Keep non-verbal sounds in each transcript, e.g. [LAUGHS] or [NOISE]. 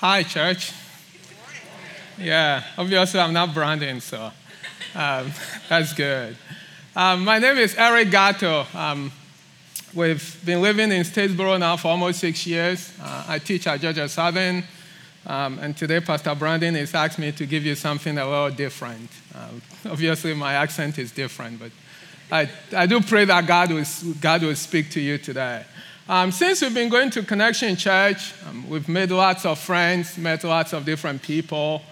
Hi, church. Yeah, obviously I'm not Brandon, so um, [LAUGHS] that's good. Um, my name is Eric Gatto. Um, we've been living in Statesboro now for almost six years. Uh, I teach at Georgia Southern, um, and today Pastor Brandon has asked me to give you something a little different. Um, obviously, my accent is different, but I, I do pray that God will, God will speak to you today. Um, since we've been going to Connection Church, um, we've made lots of friends, met lots of different people,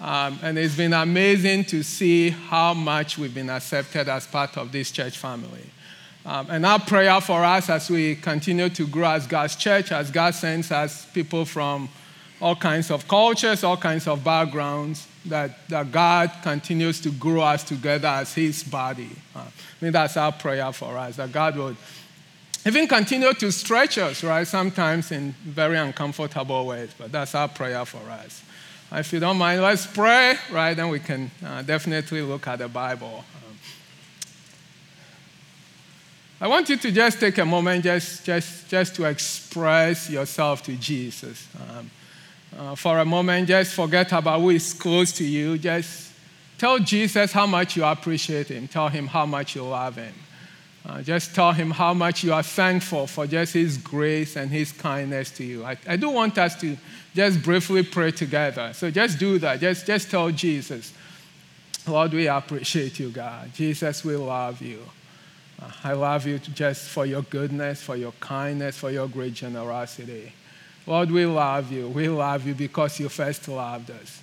um, and it's been amazing to see how much we've been accepted as part of this church family. Um, and our prayer for us as we continue to grow as God's church, as God sends us people from all kinds of cultures, all kinds of backgrounds, that, that God continues to grow us together as His body. Uh, I mean, that's our prayer for us, that God would even continue to stretch us, right? Sometimes in very uncomfortable ways, but that's our prayer for us. If you don't mind, let's pray, right? Then we can uh, definitely look at the Bible. Um, I want you to just take a moment just, just, just to express yourself to Jesus. Um, uh, for a moment, just forget about who is close to you. Just tell Jesus how much you appreciate him. Tell him how much you love him. Uh, just tell him how much you are thankful for just his grace and his kindness to you. I, I do want us to just briefly pray together. So just do that. Just, just tell Jesus, Lord, we appreciate you, God. Jesus, we love you. Uh, I love you just for your goodness, for your kindness, for your great generosity. Lord, we love you. We love you because you first loved us.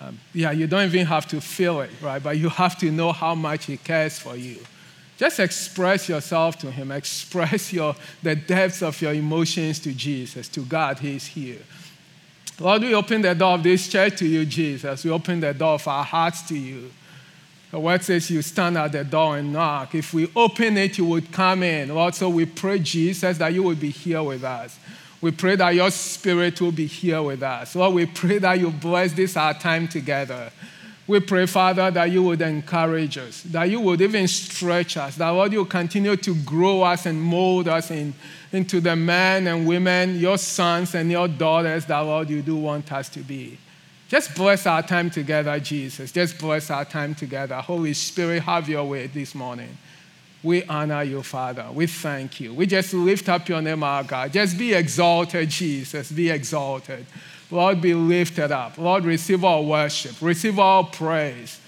Um, yeah, you don't even have to feel it, right? But you have to know how much He cares for you. Just express yourself to Him. Express your, the depths of your emotions to Jesus, to God. He's here. Lord, we open the door of this church to you, Jesus. We open the door of our hearts to you. The word says you stand at the door and knock. If we open it, you would come in. Lord, so we pray, Jesus, that you would be here with us. We pray that your spirit will be here with us. Lord, we pray that you bless this our time together. We pray, Father, that you would encourage us, that you would even stretch us, that, Lord, you continue to grow us and mold us in, into the men and women, your sons and your daughters, that, Lord, you do want us to be. Just bless our time together, Jesus. Just bless our time together. Holy Spirit, have your way this morning. We honor you, Father. We thank you. We just lift up your name, our God. Just be exalted, Jesus. Be exalted. Lord, be lifted up. Lord, receive our worship, receive our praise.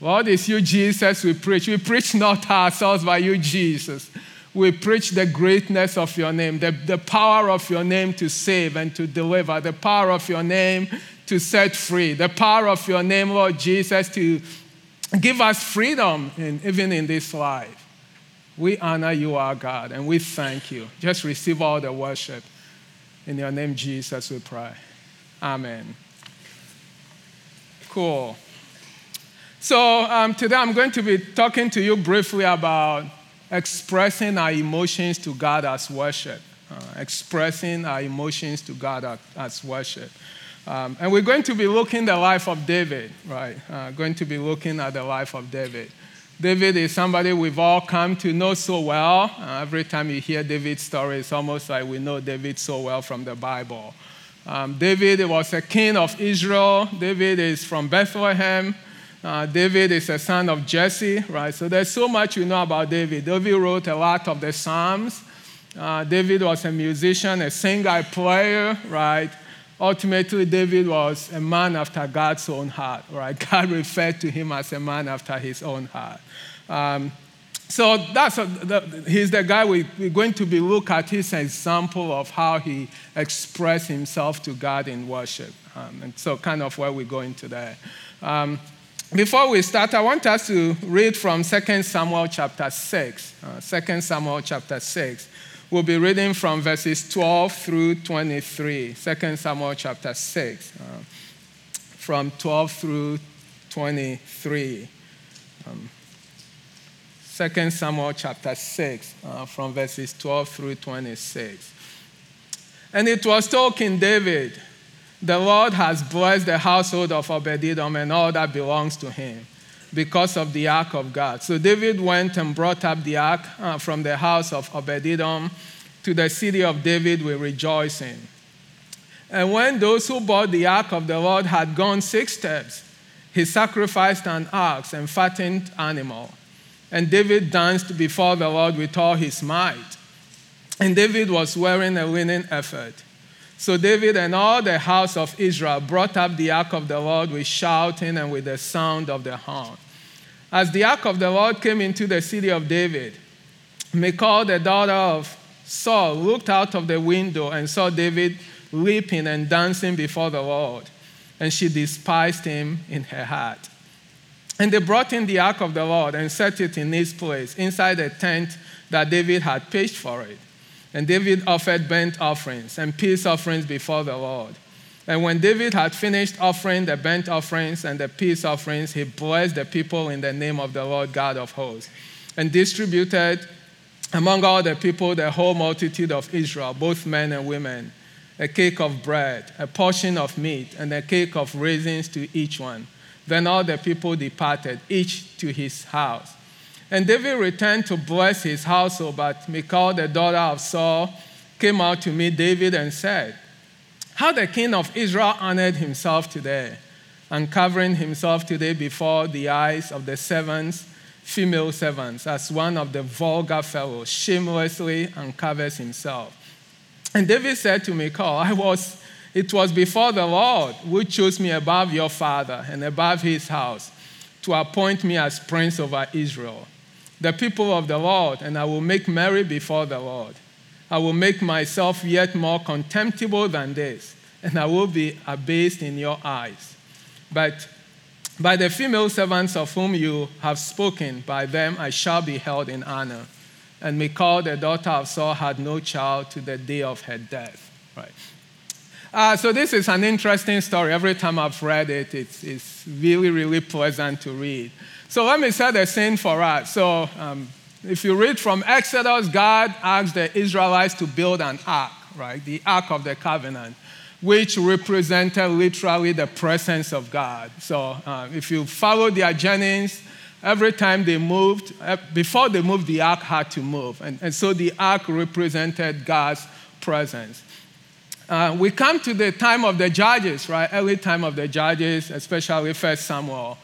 Lord, it's you, Jesus, we preach. We preach not ourselves, but you, Jesus. We preach the greatness of your name, the, the power of your name to save and to deliver, the power of your name to set free, the power of your name, Lord Jesus, to give us freedom in, even in this life. We honor you, our God, and we thank you. Just receive all the worship. In your name, Jesus, we pray. Amen. Cool. So um, today I'm going to be talking to you briefly about expressing our emotions to God as worship. Uh, expressing our emotions to God as worship. Um, and we're going to be looking at the life of David, right? Uh, going to be looking at the life of David. David is somebody we've all come to know so well. Uh, every time you hear David's story, it's almost like we know David so well from the Bible. Um, David was a king of Israel. David is from Bethlehem. Uh, David is a son of Jesse, right? So there's so much you know about David. David wrote a lot of the Psalms. Uh, David was a musician, a singer, a player, right? Ultimately, David was a man after God's own heart, right? [LAUGHS] God referred to him as a man after his own heart. Um, so that's a, the, he's the guy we, are going to be look at his example of how he expressed himself to God in worship. Um, and so kind of where we're going today. Um, before we start, I want us to read from 2 Samuel chapter 6. Uh, 2 Samuel chapter 6. We'll be reading from verses 12 through 23. 2 Samuel chapter 6. Uh, from 12 through 23. Um, 2 Samuel chapter 6, uh, from verses 12 through 26. And it was told King David, The Lord has blessed the household of Obed-Edom and all that belongs to him because of the ark of God. So David went and brought up the ark uh, from the house of Obed-Edom to the city of David with rejoicing. And when those who bought the ark of the Lord had gone six steps, he sacrificed an ox and fattened animal. And David danced before the Lord with all his might. And David was wearing a linen ephod. So David and all the house of Israel brought up the ark of the Lord with shouting and with the sound of the horn. As the ark of the Lord came into the city of David, Michal, the daughter of Saul, looked out of the window and saw David leaping and dancing before the Lord. And she despised him in her heart. And they brought in the ark of the Lord and set it in its place inside a tent that David had pitched for it. And David offered burnt offerings and peace offerings before the Lord. And when David had finished offering the burnt offerings and the peace offerings, he blessed the people in the name of the Lord God of hosts and distributed among all the people the whole multitude of Israel, both men and women a cake of bread, a portion of meat, and a cake of raisins to each one. Then all the people departed, each to his house. And David returned to bless his household, but Michal, the daughter of Saul, came out to meet David and said, How the king of Israel honored himself today, uncovering himself today before the eyes of the servants, female servants, as one of the vulgar fellows shamelessly uncovers himself. And David said to Michal, I was, it was before the Lord who chose me above your father and above his house to appoint me as prince over Israel, the people of the Lord, and I will make merry before the Lord. I will make myself yet more contemptible than this, and I will be abased in your eyes. But by the female servants of whom you have spoken, by them I shall be held in honor and Michal, the daughter of Saul, had no child to the day of her death. Right. Uh, so this is an interesting story. Every time I've read it, it's, it's really, really pleasant to read. So let me set the scene for us. So um, if you read from Exodus, God asked the Israelites to build an ark, right? The Ark of the Covenant, which represented literally the presence of God. So uh, if you follow their journeys, every time they moved, eh, before they moved, the ark had to move. And, and so the ark represented God's presence. Uh, we come to the time of the judges, right? Early time of the judges, especially First Samuel.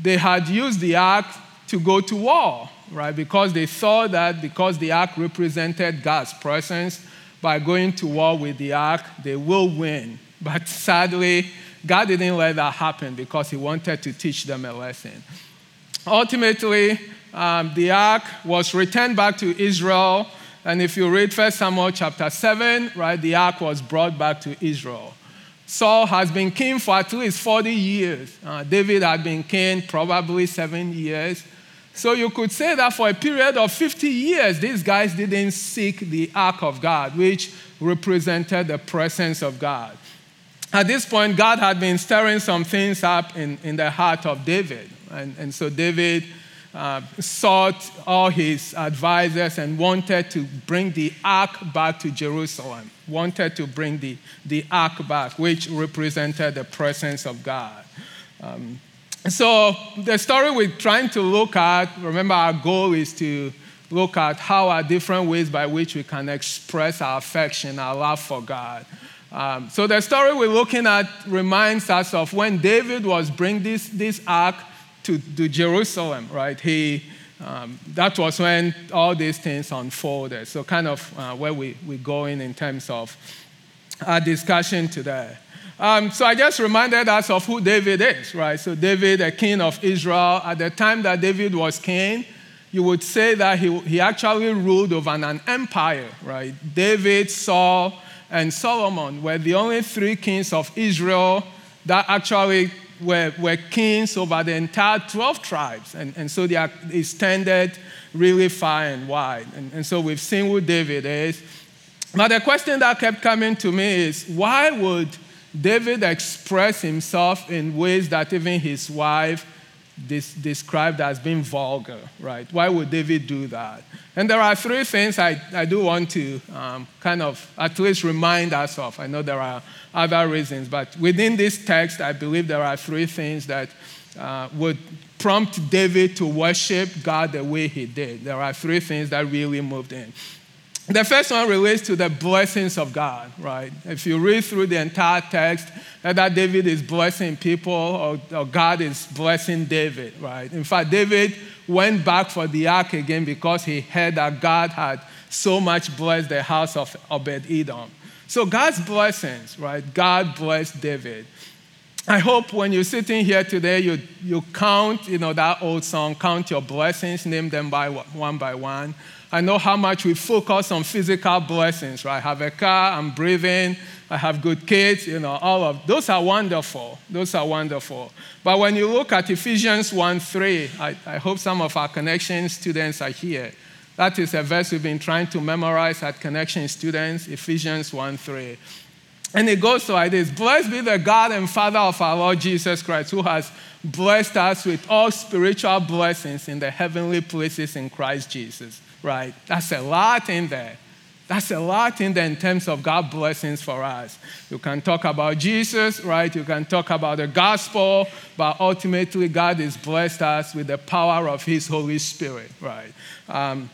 They had used the ark to go to war, right? Because they saw that because the ark represented God's presence, by going to war with the ark, they will win. But sadly, God didn't let that happen because He wanted to teach them a lesson. Ultimately, um, the ark was returned back to Israel. And if you read 1 Samuel chapter 7, right, the ark was brought back to Israel. Saul has been king for at least 40 years. Uh, David had been king probably seven years. So you could say that for a period of 50 years, these guys didn't seek the ark of God, which represented the presence of God. At this point, God had been stirring some things up in, in the heart of David. And, and so David uh, sought all his advisors and wanted to bring the ark back to Jerusalem, wanted to bring the, the ark back, which represented the presence of God. Um, so, the story we're trying to look at, remember, our goal is to look at how are different ways by which we can express our affection, our love for God. Um, so, the story we're looking at reminds us of when David was bringing this, this ark to, to Jerusalem, right? He, um, that was when all these things unfolded. So, kind of uh, where we, we're going in terms of our discussion today. Um, so, I just reminded us of who David is, right? So, David, a king of Israel, at the time that David was king, you would say that he, he actually ruled over an, an empire, right? David, Saul, and Solomon were the only three kings of Israel that actually were, were kings over the entire 12 tribes. And, and so they are extended really far and wide. And, and so we've seen who David is. But the question that kept coming to me is why would David express himself in ways that even his wife described as being vulgar, right? Why would David do that? And there are three things I, I do want to um, kind of at least remind us of. I know there are other reasons. But within this text, I believe there are three things that uh, would prompt David to worship God the way he did. There are three things that really moved him. the first one relates to the blessings of God, right? If you read through the entire text, either David is blessing people or, or, God is blessing David, right? In fact, David went back for the ark again because he heard that God had so much blessed the house of Obed Edom. So God's blessings, right? God blessed David. I hope when you're sitting here today, you, you count, you know, that old song, count your blessings, name them by one by one. I know how much we focus on physical blessings, right? I have a car, I'm breathing, I have good kids, you know, all of those are wonderful. Those are wonderful. But when you look at Ephesians 1 3, I, I hope some of our connection students are here. That is a verse we've been trying to memorize at connection students, Ephesians 1 3. And it goes like this Blessed be the God and Father of our Lord Jesus Christ, who has blessed us with all spiritual blessings in the heavenly places in Christ Jesus. Right? That's a lot in there. That's a lot in there in terms of God blessings for us. You can talk about Jesus, right? You can talk about the gospel, but ultimately, God has blessed us with the power of His Holy Spirit, right? Um,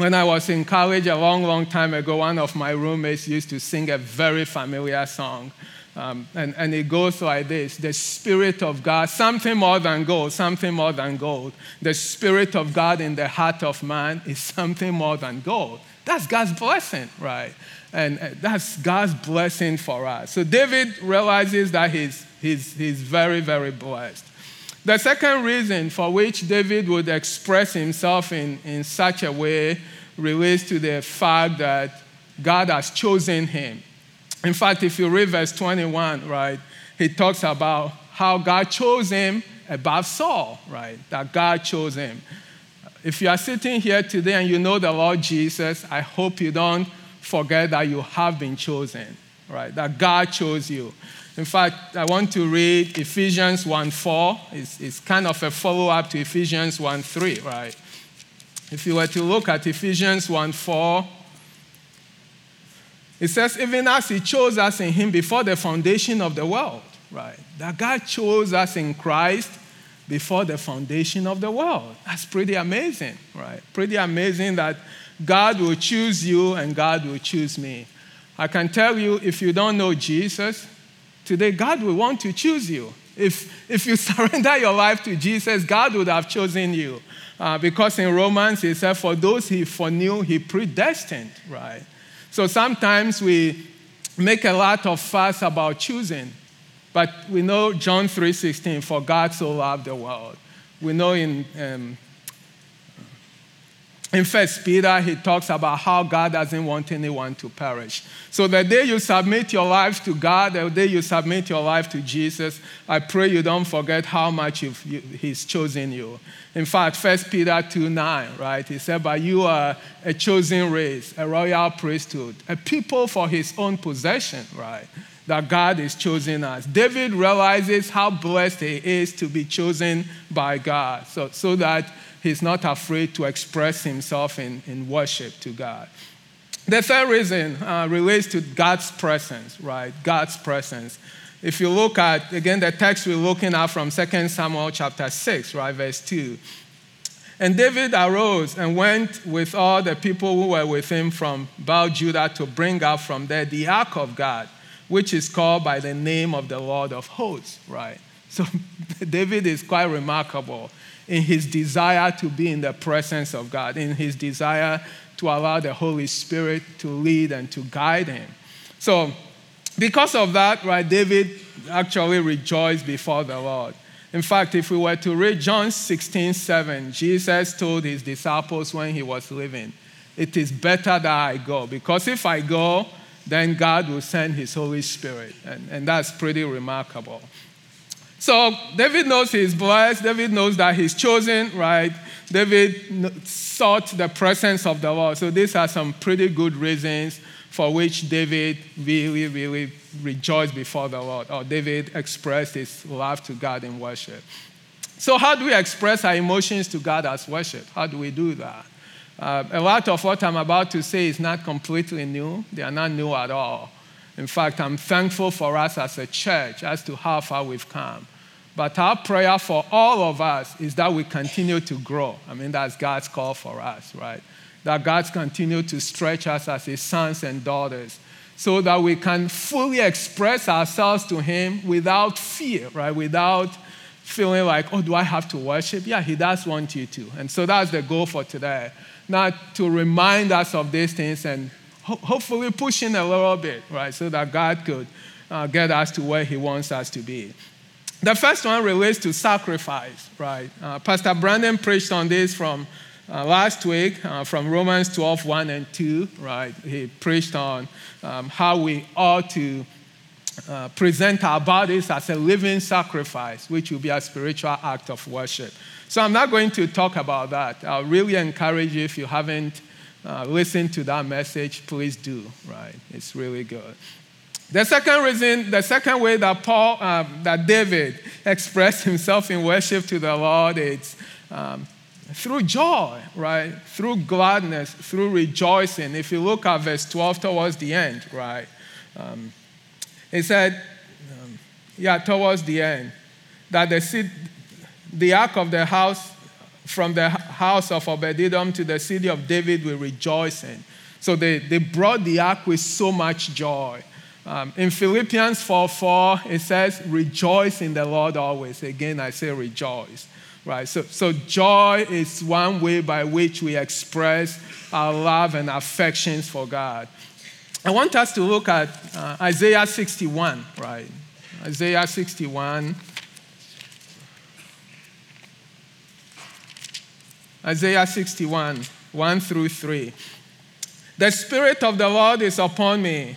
when I was in college a long, long time ago, one of my roommates used to sing a very familiar song. Um, and, and it goes like this The Spirit of God, something more than gold, something more than gold. The Spirit of God in the heart of man is something more than gold. That's God's blessing, right? And that's God's blessing for us. So David realizes that he's, he's, he's very, very blessed. The second reason for which David would express himself in, in such a way relates to the fact that God has chosen him. In fact, if you read verse 21, right, he talks about how God chose him above Saul, right? That God chose him. If you are sitting here today and you know the Lord Jesus, I hope you don't forget that you have been chosen, right? That God chose you. In fact, I want to read Ephesians 1 4. It's, it's kind of a follow up to Ephesians 1 3, right? If you were to look at Ephesians 1 4, it says, even as He chose us in Him before the foundation of the world, right? That God chose us in Christ before the foundation of the world. That's pretty amazing, right? Pretty amazing that God will choose you and God will choose me. I can tell you, if you don't know Jesus, Today, God will want to choose you. If, if you [LAUGHS] surrender your life to Jesus, God would have chosen you. Uh, because in Romans, he said, For those he foreknew, he predestined, right? So sometimes we make a lot of fuss about choosing. But we know John 3:16, for God so loved the world. We know in um, in First Peter, he talks about how God doesn't want anyone to perish. So the day you submit your life to God, the day you submit your life to Jesus, I pray you don't forget how much you, He's chosen you. In fact, First Peter 2 9, right? He said, But you are a chosen race, a royal priesthood, a people for His own possession, right? That God is choosing us. David realizes how blessed he is to be chosen by God, so, so that he's not afraid to express himself in, in worship to God. The third reason uh, relates to God's presence, right? God's presence. If you look at, again, the text we're looking at from 2 Samuel chapter 6, right, verse 2. And David arose and went with all the people who were with him from Baal Judah to bring out from there the ark of God, which is called by the name of the Lord of hosts, right? So [LAUGHS] David is quite remarkable in his desire to be in the presence of God, in his desire to allow the Holy Spirit to lead and to guide him. So, because of that, right, David actually rejoiced before the Lord. In fact, if we were to read John 16, 7, Jesus told his disciples when he was living, It is better that I go, because if I go, then God will send his Holy Spirit. And, and that's pretty remarkable. So David knows he's blessed. David knows that he's chosen, right? David sought the presence of the Lord. So these are some pretty good reasons for which David really, really rejoiced before the Lord, or David expressed his love to God in worship. So, how do we express our emotions to God as worship? How do we do that? Uh, a lot of what I'm about to say is not completely new, they are not new at all. In fact, I'm thankful for us as a church as to how far we've come. But our prayer for all of us is that we continue to grow. I mean, that's God's call for us, right? that God continue to stretch us as His sons and daughters so that we can fully express ourselves to Him without fear, right? Without feeling like, oh, do I have to worship? Yeah, He does want you to. And so that's the goal for today. Not to remind us of these things and ho- hopefully pushing a little bit, right? So that God could uh, get us to where He wants us to be. The first one relates to sacrifice, right? Uh, Pastor Brandon preached on this from uh, last week uh, from Romans 12, 1 and 2, right? He preached on um, how we ought to uh, present our bodies as a living sacrifice, which will be a spiritual act of worship. So I'm not going to talk about that. I really encourage you, if you haven't uh, listened to that message, please do, right? It's really good. The second reason, the second way that Paul, um, that David expressed [LAUGHS] himself in worship to the Lord is um, through joy, right? Through gladness, through rejoicing. If you look at verse 12 towards the end, right? Um, he said, um, yeah, towards the end, that the, seed, the ark of the house, from the house of Obed-Edom to the city of David, will rejoice in. So they, they brought the ark with so much joy. Um, in Philippians 4 4, it says, Rejoice in the Lord always. Again, I say rejoice right? So, so joy is one way by which we express our love and affections for God. I want us to look at uh, Isaiah 61, right? Isaiah 61. Isaiah 61, 1 through 3. The Spirit of the Lord is upon me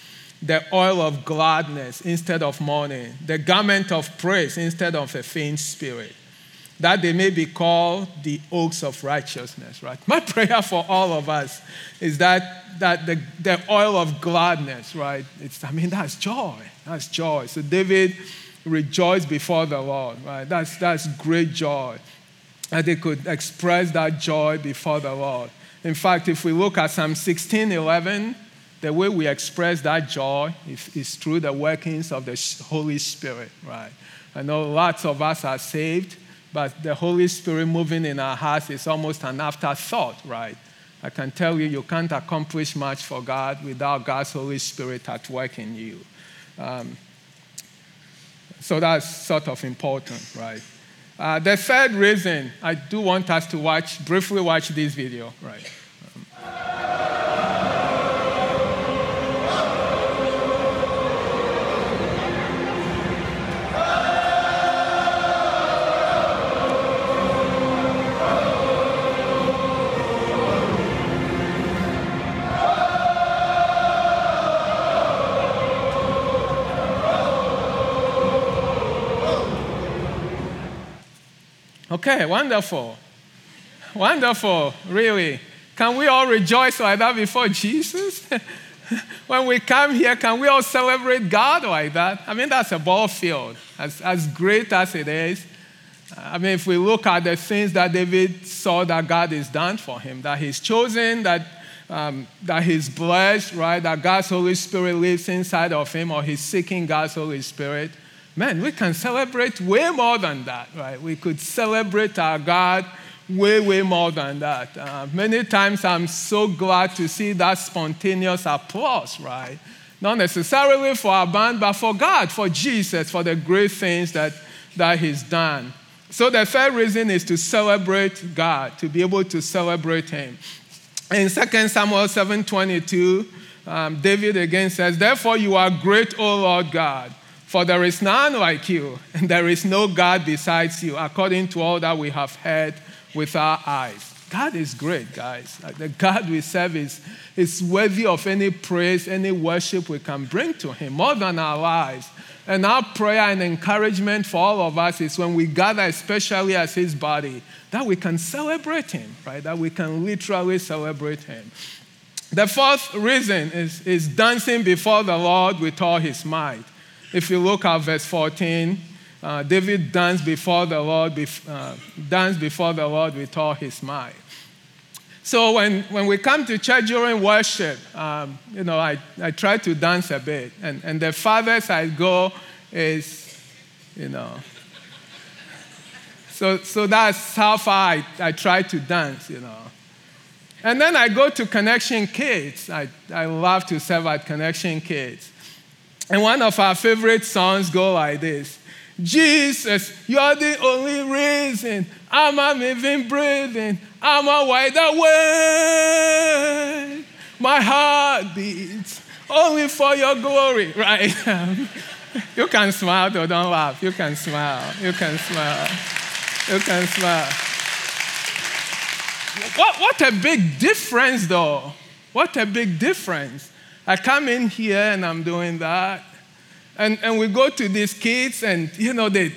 the oil of gladness instead of mourning, the garment of praise instead of a faint spirit that they may be called the oaks of righteousness, right? My [LAUGHS] prayer for all of us is that, that the, the oil of gladness, right? It's, I mean, that's joy. That's joy. So David rejoiced before the Lord, right? That's, that's great joy. That they could express that joy before the Lord. In fact, if we look at Psalm 16 11, the way we express that joy is, is through the workings of the Holy Spirit, right? I know lots of us are saved but the Holy Spirit moving in our hearts is almost an afterthought, right? I can tell you, you can't accomplish much for God without God's Holy Spirit at work in you. Um, so that's sort of important, right? Uh, the third reason I do want us to watch, briefly watch this video, right? Okay, wonderful. Wonderful, really. Can we all rejoice like that before Jesus? [LAUGHS] when we come here, can we all celebrate God like that? I mean, that's a ball field, as, as great as it is. I mean, if we look at the things that David saw that God has done for him, that he's chosen, that, um, that he's blessed, right? That God's Holy Spirit lives inside of him, or he's seeking God's Holy Spirit man, we can celebrate way more than that, right? We could celebrate our God way, way more than that. Uh, many times I'm so glad to see that spontaneous applause, right? Not necessarily for our band, but for God, for Jesus, for the great things that, that He's done. So the third reason is to celebrate God, to be able to celebrate Him. In 2 Samuel 7:22, um, David again says, Therefore you are great, O Lord God for there is none like you, and there is no God besides you, according to all that we have heard with our eyes. God is great, guys. The God we serve is, is worthy of any praise, any worship we can bring to Him, more than our lives. And our prayer and encouragement for all of us is when we gather, especially as His body, that we can celebrate Him, right? That we can literally celebrate Him. The fourth reason is, is dancing before the Lord with all his might. If you look at verse 14, uh, David danced before the Lord, uh, danced before the Lord with all his might. So when, when we come to church during worship, um, you know, I, I try to dance a bit. And, and the farthest I go is, you know. So, so that's how far I, I try to dance, you know. And then I go to Connection Kids. I, I love to serve at Connection Kids. And one of our favorite songs go like this Jesus, you're the only reason I'm a living, breathing. I'm a wide awake. My heart beats only for your glory, right? [LAUGHS] you can smile though, don't laugh. You can smile. You can smile. You can smile. What, what a big difference, though. What a big difference. I come in here and I'm doing that. And, and we go to these kids, and you know, they,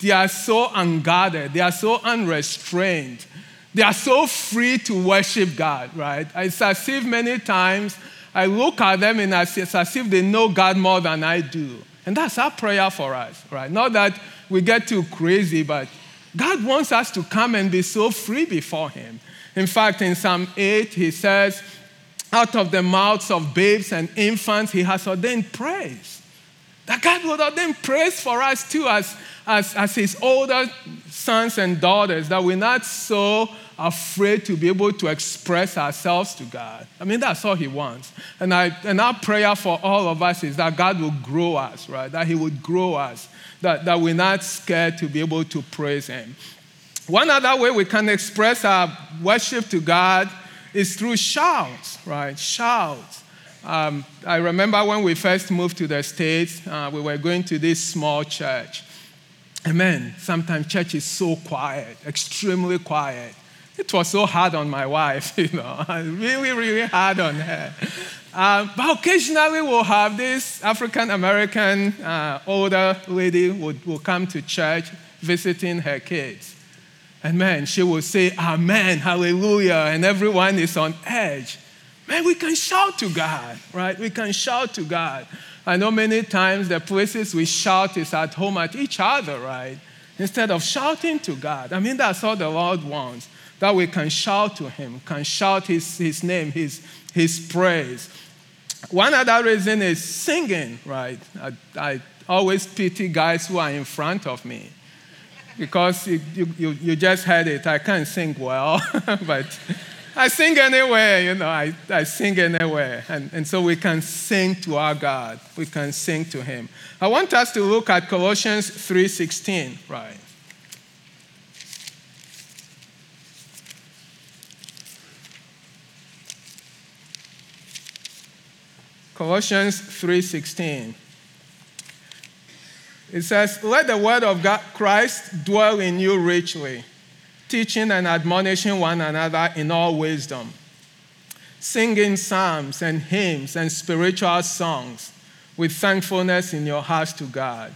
they are so unguarded, they are so unrestrained, they are so free to worship God, right? It's as if many times I look at them and it's as if they know God more than I do. And that's our prayer for us, right? Not that we get too crazy, but God wants us to come and be so free before Him. In fact, in Psalm 8, He says, Out of the mouths of babes and infants, He has ordained praise. That God would ordain praise for us too, as, as, as His older sons and daughters, that we're not so afraid to be able to express ourselves to God. I mean, that's all He wants. And, I, and our prayer for all of us is that God will grow us, right? That He would grow us, that, that we're not scared to be able to praise Him. One other way we can express our worship to God is through shouts, right? Shouts. Um, I remember when we first moved to the States, uh, we were going to this small church. Amen. Sometimes church is so quiet, extremely quiet. It was so hard on my wife, [LAUGHS] you know, really, really hard on her. Um, but occasionally we'll have this African American uh, older lady would, will come to church visiting her kids. And man, she will say, Amen, hallelujah, and everyone is on edge. Man, we can shout to God, right? We can shout to God. I know many times the places we shout is at home at each other, right? Instead of shouting to God. I mean, that's all the Lord wants. That we can shout to Him, can shout His, his name, his, his praise. One other reason is singing, right? I, I always pity guys who are in front of me because you, you, you just heard it. I can't sing well, [LAUGHS] but I sing anyway, you know, I, I sing anywhere. And, and so we can sing to our God. We can sing to Him. I want us to look at Colossians 3.16, right? Colossians 3:16. It says, Let the word of God, Christ dwell in you richly, teaching and admonishing one another in all wisdom, singing psalms and hymns and spiritual songs with thankfulness in your hearts to God.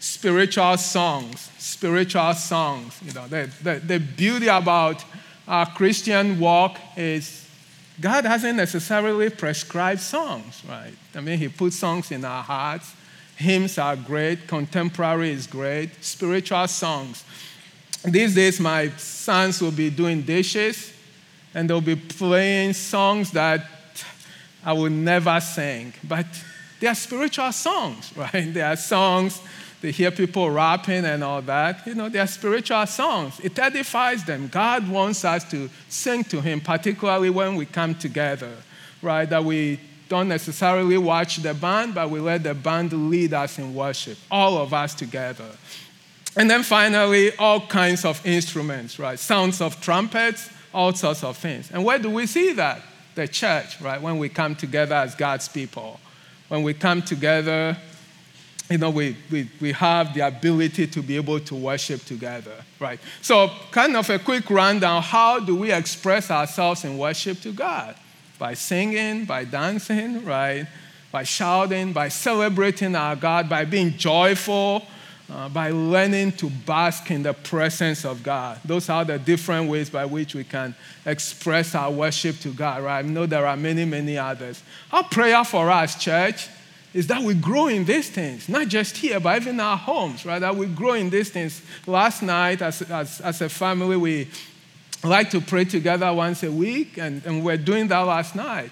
Spiritual songs, spiritual songs. You know, the, the, the beauty about our Christian walk is God hasn't necessarily prescribed songs, right? I mean, He put songs in our hearts Hymns are great, contemporary is great, spiritual songs. These days, my sons will be doing dishes and they'll be playing songs that I will never sing, but they are spiritual songs, [LAUGHS] right? They are songs, they hear people rapping and all that. You know, they are spiritual songs. It edifies them. God wants us to sing to Him, particularly when we come together, right? That we don't necessarily watch the band, but we let the band lead us in worship, all of us together. And then finally, all kinds of instruments, right? Sounds of trumpets, all sorts of things. And where do we see that? The church, right? When we come together as God's people. When we come together, you know, we, we, we have the ability to be able to worship together, right? So, kind of a quick rundown how do we express ourselves in worship to God? By singing, by dancing, right? By shouting, by celebrating our God, by being joyful, uh, by learning to bask in the presence of God. Those are the different ways by which we can express our worship to God, right? I know there are many, many others. Our prayer for us, church, is that we grow in these things, not just here, but even our homes, right? That we grow in these things. Last night, as, as, as a family, we like to pray together once a week, and, and we're doing that last night.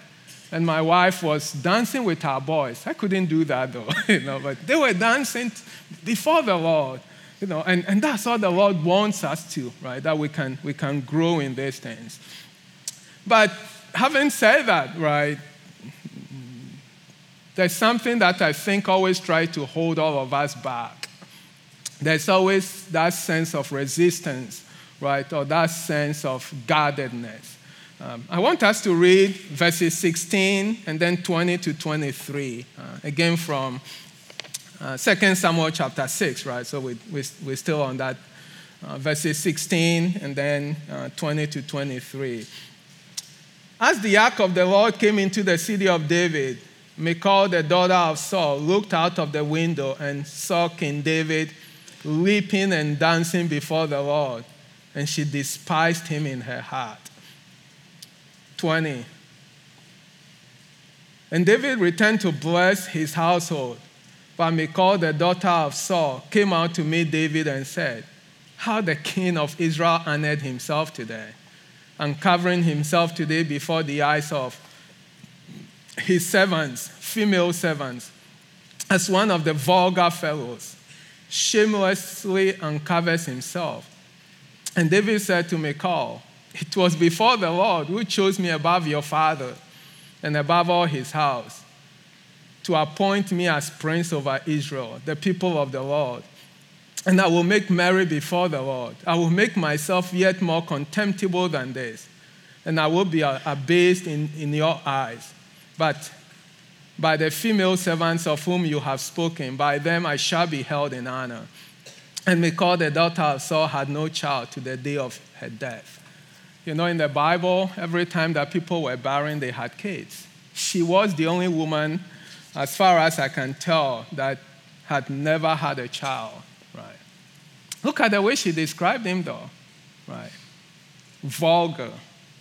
And my wife was dancing with our boys. I couldn't do that though, [LAUGHS] you know, but they were dancing before the Lord, you know, and, and that's what the Lord wants us to, right? That we can, we can grow in these things. But having said that, right, there's something that I think always tries to hold all of us back. There's always that sense of resistance, right, or that sense of guardedness. Um, I want us to read verses 16 and then 20 to 23, uh, again from uh, 2 Samuel chapter 6, right? So we, we, we're still on that. Uh, verses 16 and then uh, 20 to 23. As the ark of the Lord came into the city of David, Michal, the daughter of Saul, looked out of the window and saw King David leaping and dancing before the Lord, and she despised him in her heart. 20. And David returned to bless his household. But Michal, the daughter of Saul, came out to meet David and said, How the king of Israel honored himself today, uncovering himself today before the eyes of his servants, female servants, as one of the vulgar fellows, shamelessly uncovers himself. And David said to Michal, It was before the Lord who chose me above your father and above all his house to appoint me as prince over Israel, the people of the Lord. And I will make merry before the Lord. I will make myself yet more contemptible than this, and I will be abased in, in your eyes. But by the female servants of whom you have spoken, by them I shall be held in honor. And Michal, the daughter of Saul, had no child to the day of her death. You know, in the Bible, every time that people were barren, they had kids. She was the only woman, as far as I can tell, that had never had a child, right? Look at the way she described him, though, right? Vulgar,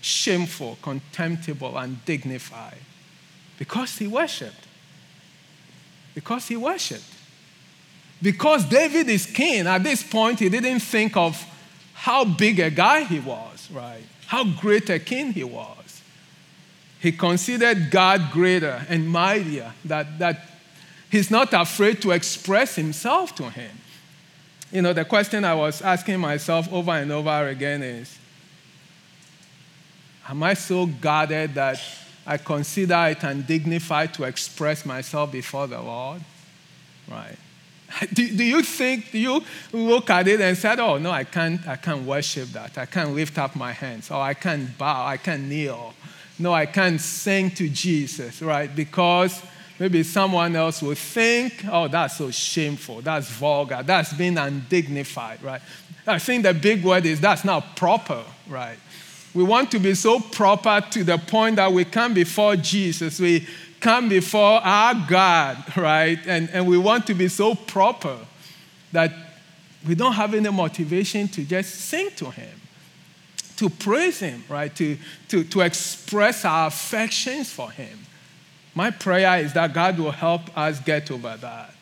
shameful, contemptible, undignified. Because he worshiped. Because he worshiped. Because David is king, at this point, he didn't think of how big a guy he was, right? How great a king he was. He considered God greater and mightier, that, that he's not afraid to express himself to him. You know, the question I was asking myself over and over again is Am I so guarded that I consider it undignified to express myself before the Lord. Right? [LAUGHS] Do, do you think, do you look at it and say, oh, no, I can't, I can't worship that. I can't lift up my hands. Or I can't bow. I can't kneel. No, I can't sing to Jesus, right? Because maybe someone else will think, oh, that's so shameful. That's vulgar. That's being undignified, right? I think the big word is that's not proper, right? We want to be so proper to the point that we come before Jesus. We come before our God, right? And, and we want to be so proper that we don't have any motivation to just sing to Him, to praise Him, right? To, to, to express our affections for Him. My prayer is that God will help us get over that,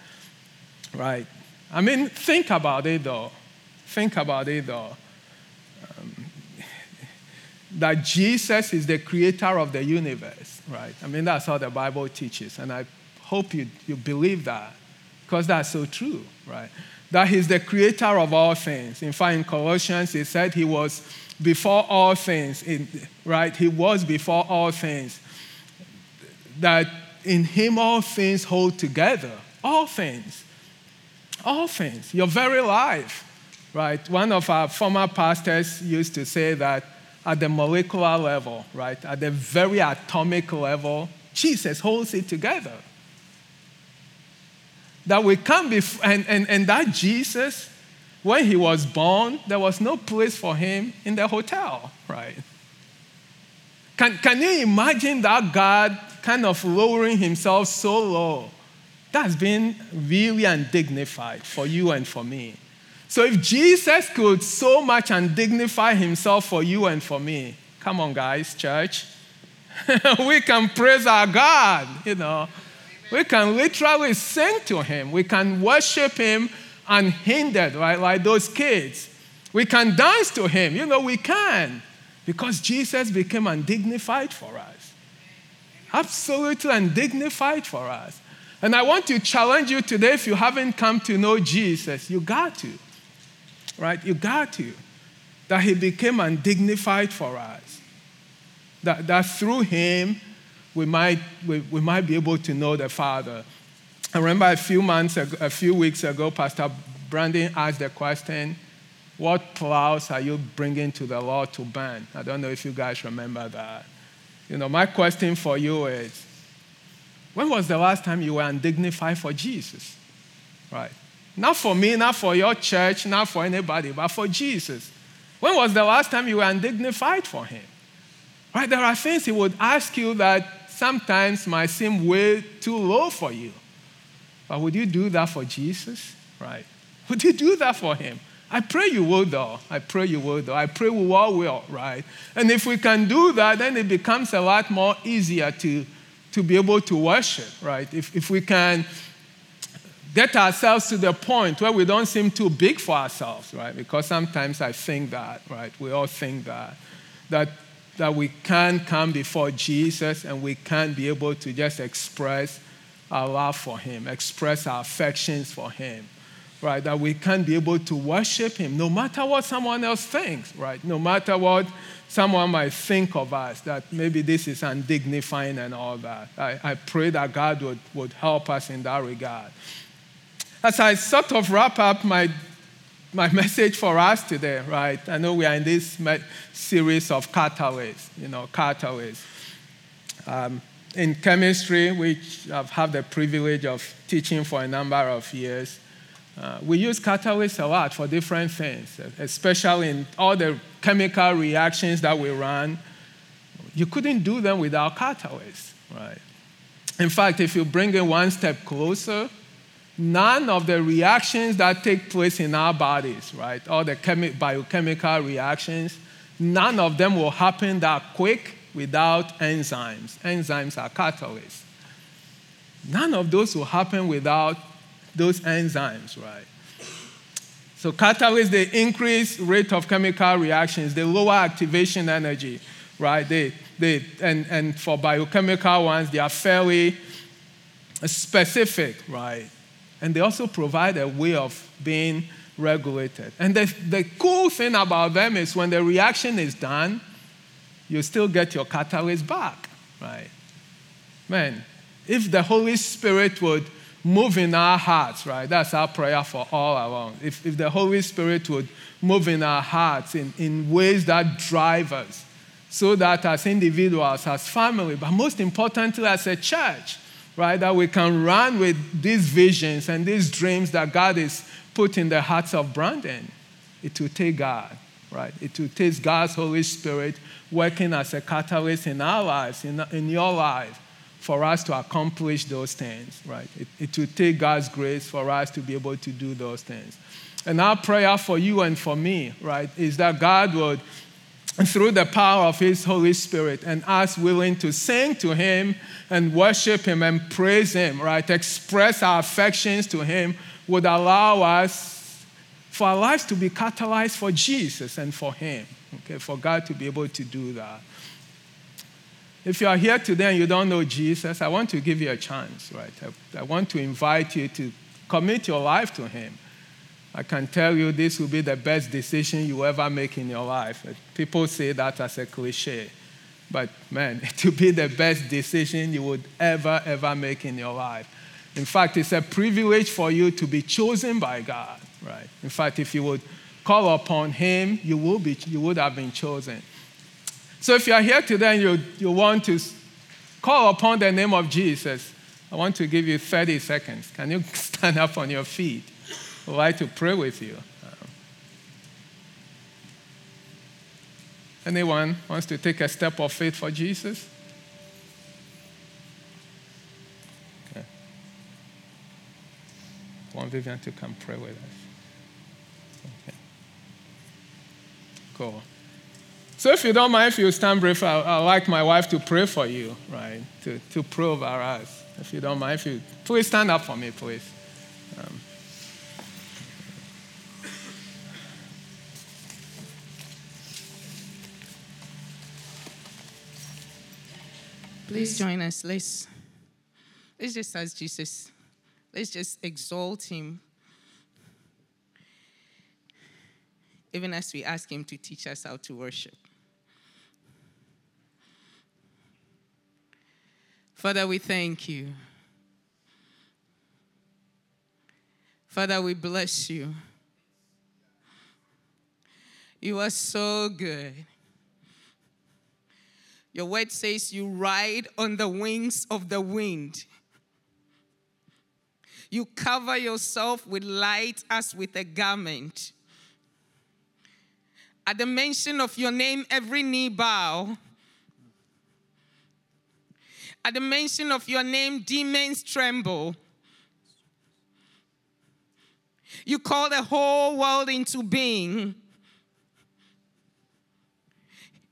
right? I mean, think about it though. Think about it though um, that Jesus is the creator of the universe, right? I mean, that's how the Bible teaches. And I hope you, you believe that because that's so true, right? That he's the creator of all things. In fact, in Colossians, he said he was before all things, in, right? He was before all things. That in him all things hold together. All things. All things. Your very life, right? One of our former pastors used to say that at the molecular level, right? At the very atomic level, Jesus holds it together. That we can't be, and, and, and that Jesus, when he was born, there was no place for him in the hotel, right? Can, can you imagine that God kind of lowering himself so low That's been really undignified for you and for me. So if Jesus could so much undignify himself for you and for me, come on, guys, church. [LAUGHS] we can praise our God, you know. We can literally sing to him. We can worship him unhindered, right? Like those kids. We can dance to him. You know, we can. Because Jesus became undignified for us. Absolutely undignified for us. And I want to challenge you today if you haven't come to know Jesus, you got to. Right? You got to. That he became undignified for us. That, that through him, we might, we, we might be able to know the Father. I remember a few months ago, a few weeks ago, Pastor Brandon asked the question, What plows are you bringing to the Lord to burn? I don't know if you guys remember that. You know, my question for you is when was the last time you were undignified for Jesus? Right? Not for me, not for your church, not for anybody, but for Jesus. When was the last time you were undignified for him? Right? There are things he would ask you that sometimes might seem way too low for you. But would you do that for Jesus? Right? Would you do that for him? I pray you will, though. I pray you will, though. I pray we all will, right? And if we can do that, then it becomes a lot more easier to, to be able to worship, right? If, if we can get ourselves to the point where we don't seem too big for ourselves, right? Because sometimes I think that, right? We all think that. That that we can't come before Jesus and we can't be able to just express our love for Him, express our affections for Him, right? That we can't be able to worship Him no matter what someone else thinks, right? No matter what someone might think of us, that maybe this is undignifying and all that. I, I pray that God would, would help us in that regard. As I sort of wrap up my my message for us today, right? I know we are in this series of catalysts, you know, catalysts. Um, in chemistry, which I've had the privilege of teaching for a number of years, uh, we use catalysts a lot for different things, especially in all the chemical reactions that we run. You couldn't do them without catalysts, right? In fact, if you bring it one step closer, none of the reactions that take place in our bodies, right, all the chemi- biochemical reactions, none of them will happen that quick without enzymes. Enzymes are catalysts. None of those will happen without those enzymes, right? So catalysts, they increase rate of chemical reactions, they lower activation energy, right? They, they, and, and for biochemical ones, they are fairly specific, right? And they also provide a way of being regulated. And the, the cool thing about them is when the reaction is done, you still get your catalyst back, right? Man, if the Holy Spirit would move in our hearts, right? That's our prayer for all along. If, if the Holy Spirit would move in our hearts in, in ways that drive us, so that as individuals, as family, but most importantly as a church, right? That we can run with these visions and these dreams that God is put in the hearts of Brandon. It will take God, right? It will take God's Holy Spirit working as a catalyst in our lives, in, in your life, for us to accomplish those things, right? It, it will take God's grace for us to be able to do those things. And our prayer for you and for me, right, is that God would through the power of His Holy Spirit and us willing to sing to Him and worship Him and praise Him, right? Express our affections to Him would allow us for our lives to be catalyzed for Jesus and for Him, okay? For God to be able to do that. If you are here today and you don't know Jesus, I want to give you a chance, right? I, I want to invite you to commit your life to Him I can tell you this will be the best decision you ever make in your life. People say that as a cliche. But man, [LAUGHS] it will be the best decision you would ever, ever make in your life. In fact, it's a privilege for you to be chosen by God, right? In fact, if you would call upon Him, you, will be, you would have been chosen. So if you are here today and you, you want to call upon the name of Jesus, I want to give you 30 seconds. Can you [LAUGHS] stand up on your feet? I'd like to pray with you. Anyone wants to take a step of faith for Jesus? Okay. want Vivian to come pray with us. Okay. Cool. So if you don't mind, if you stand brief, I, I'd like my wife to pray for you, right? To, to prove our eyes. If you don't mind, if you please stand up for me, please. Um, Please join us. Let's, let's just ask Jesus. Let's just exalt him. Even as we ask him to teach us how to worship. Father, we thank you. Father, we bless you. You are so good. Your word says you ride on the wings of the wind. You cover yourself with light as with a garment. At the mention of your name, every knee bow. At the mention of your name, demons tremble. You call the whole world into being.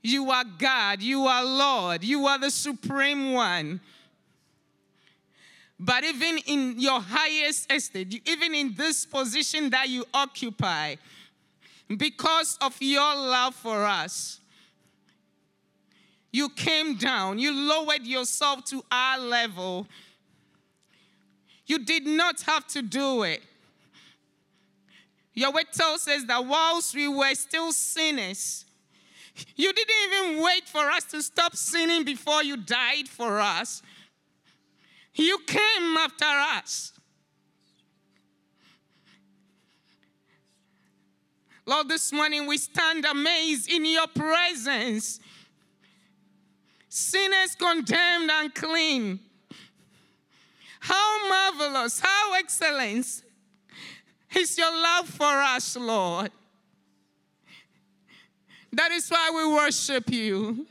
You are God. You are Lord. You are the supreme one. But even in your highest estate, even in this position that you occupy, because of your love for us, you came down, you lowered yourself to our level. You did not have to do it. Your word tells us that whilst we were still sinners, you didn't even wait for us to stop sinning before you died for us. You came after us. Lord, this morning we stand amazed in your presence. Sinners condemned and clean. How marvelous, how excellent is your love for us, Lord. That is why we worship you.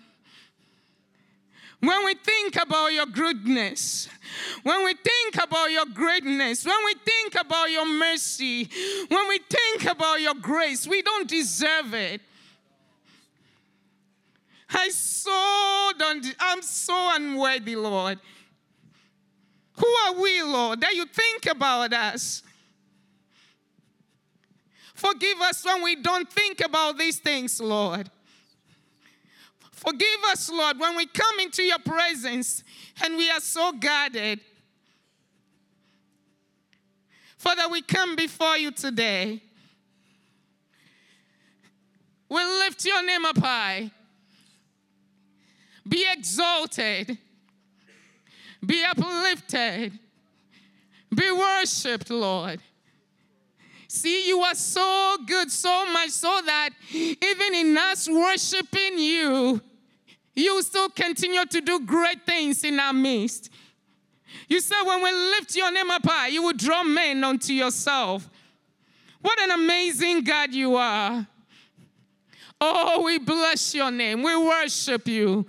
When we think about your goodness, when we think about your greatness, when we think about your mercy, when we think about your grace, we don't deserve it. I so don't, I'm so unworthy, Lord. Who are we, Lord, that you think about us? Forgive us when we don't think about these things, Lord. Forgive us, Lord, when we come into your presence and we are so guarded. Father, we come before you today. We lift your name up high. Be exalted. Be uplifted. Be worshiped, Lord. See, you are so good, so much so that even in us worshiping you, you still continue to do great things in our midst. You said when we lift your name up high, you will draw men unto yourself. What an amazing God you are. Oh, we bless your name. We worship you.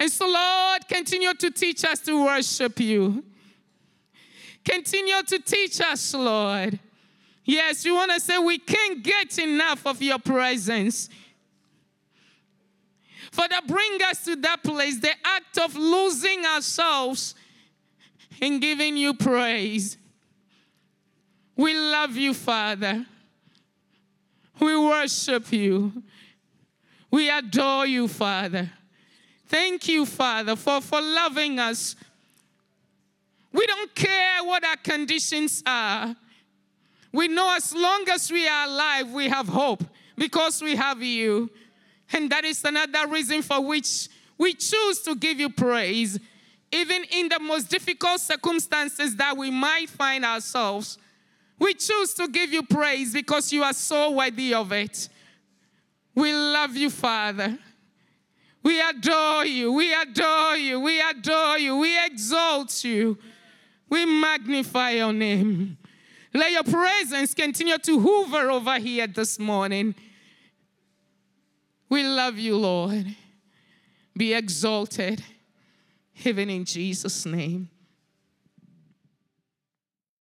And so, Lord, continue to teach us to worship you. Continue to teach us, Lord. Yes, you want to say we can't get enough of your presence. Father, bring us to that place, the act of losing ourselves and giving you praise. We love you, Father. We worship you. We adore you, Father. Thank you, Father, for, for loving us we don't care what our conditions are. We know as long as we are alive, we have hope because we have you. And that is another reason for which we choose to give you praise, even in the most difficult circumstances that we might find ourselves. We choose to give you praise because you are so worthy of it. We love you, Father. We adore you. We adore you. We adore you. We exalt you. We magnify your name. Let your presence continue to hover over here this morning. We love you, Lord. Be exalted, even in Jesus' name.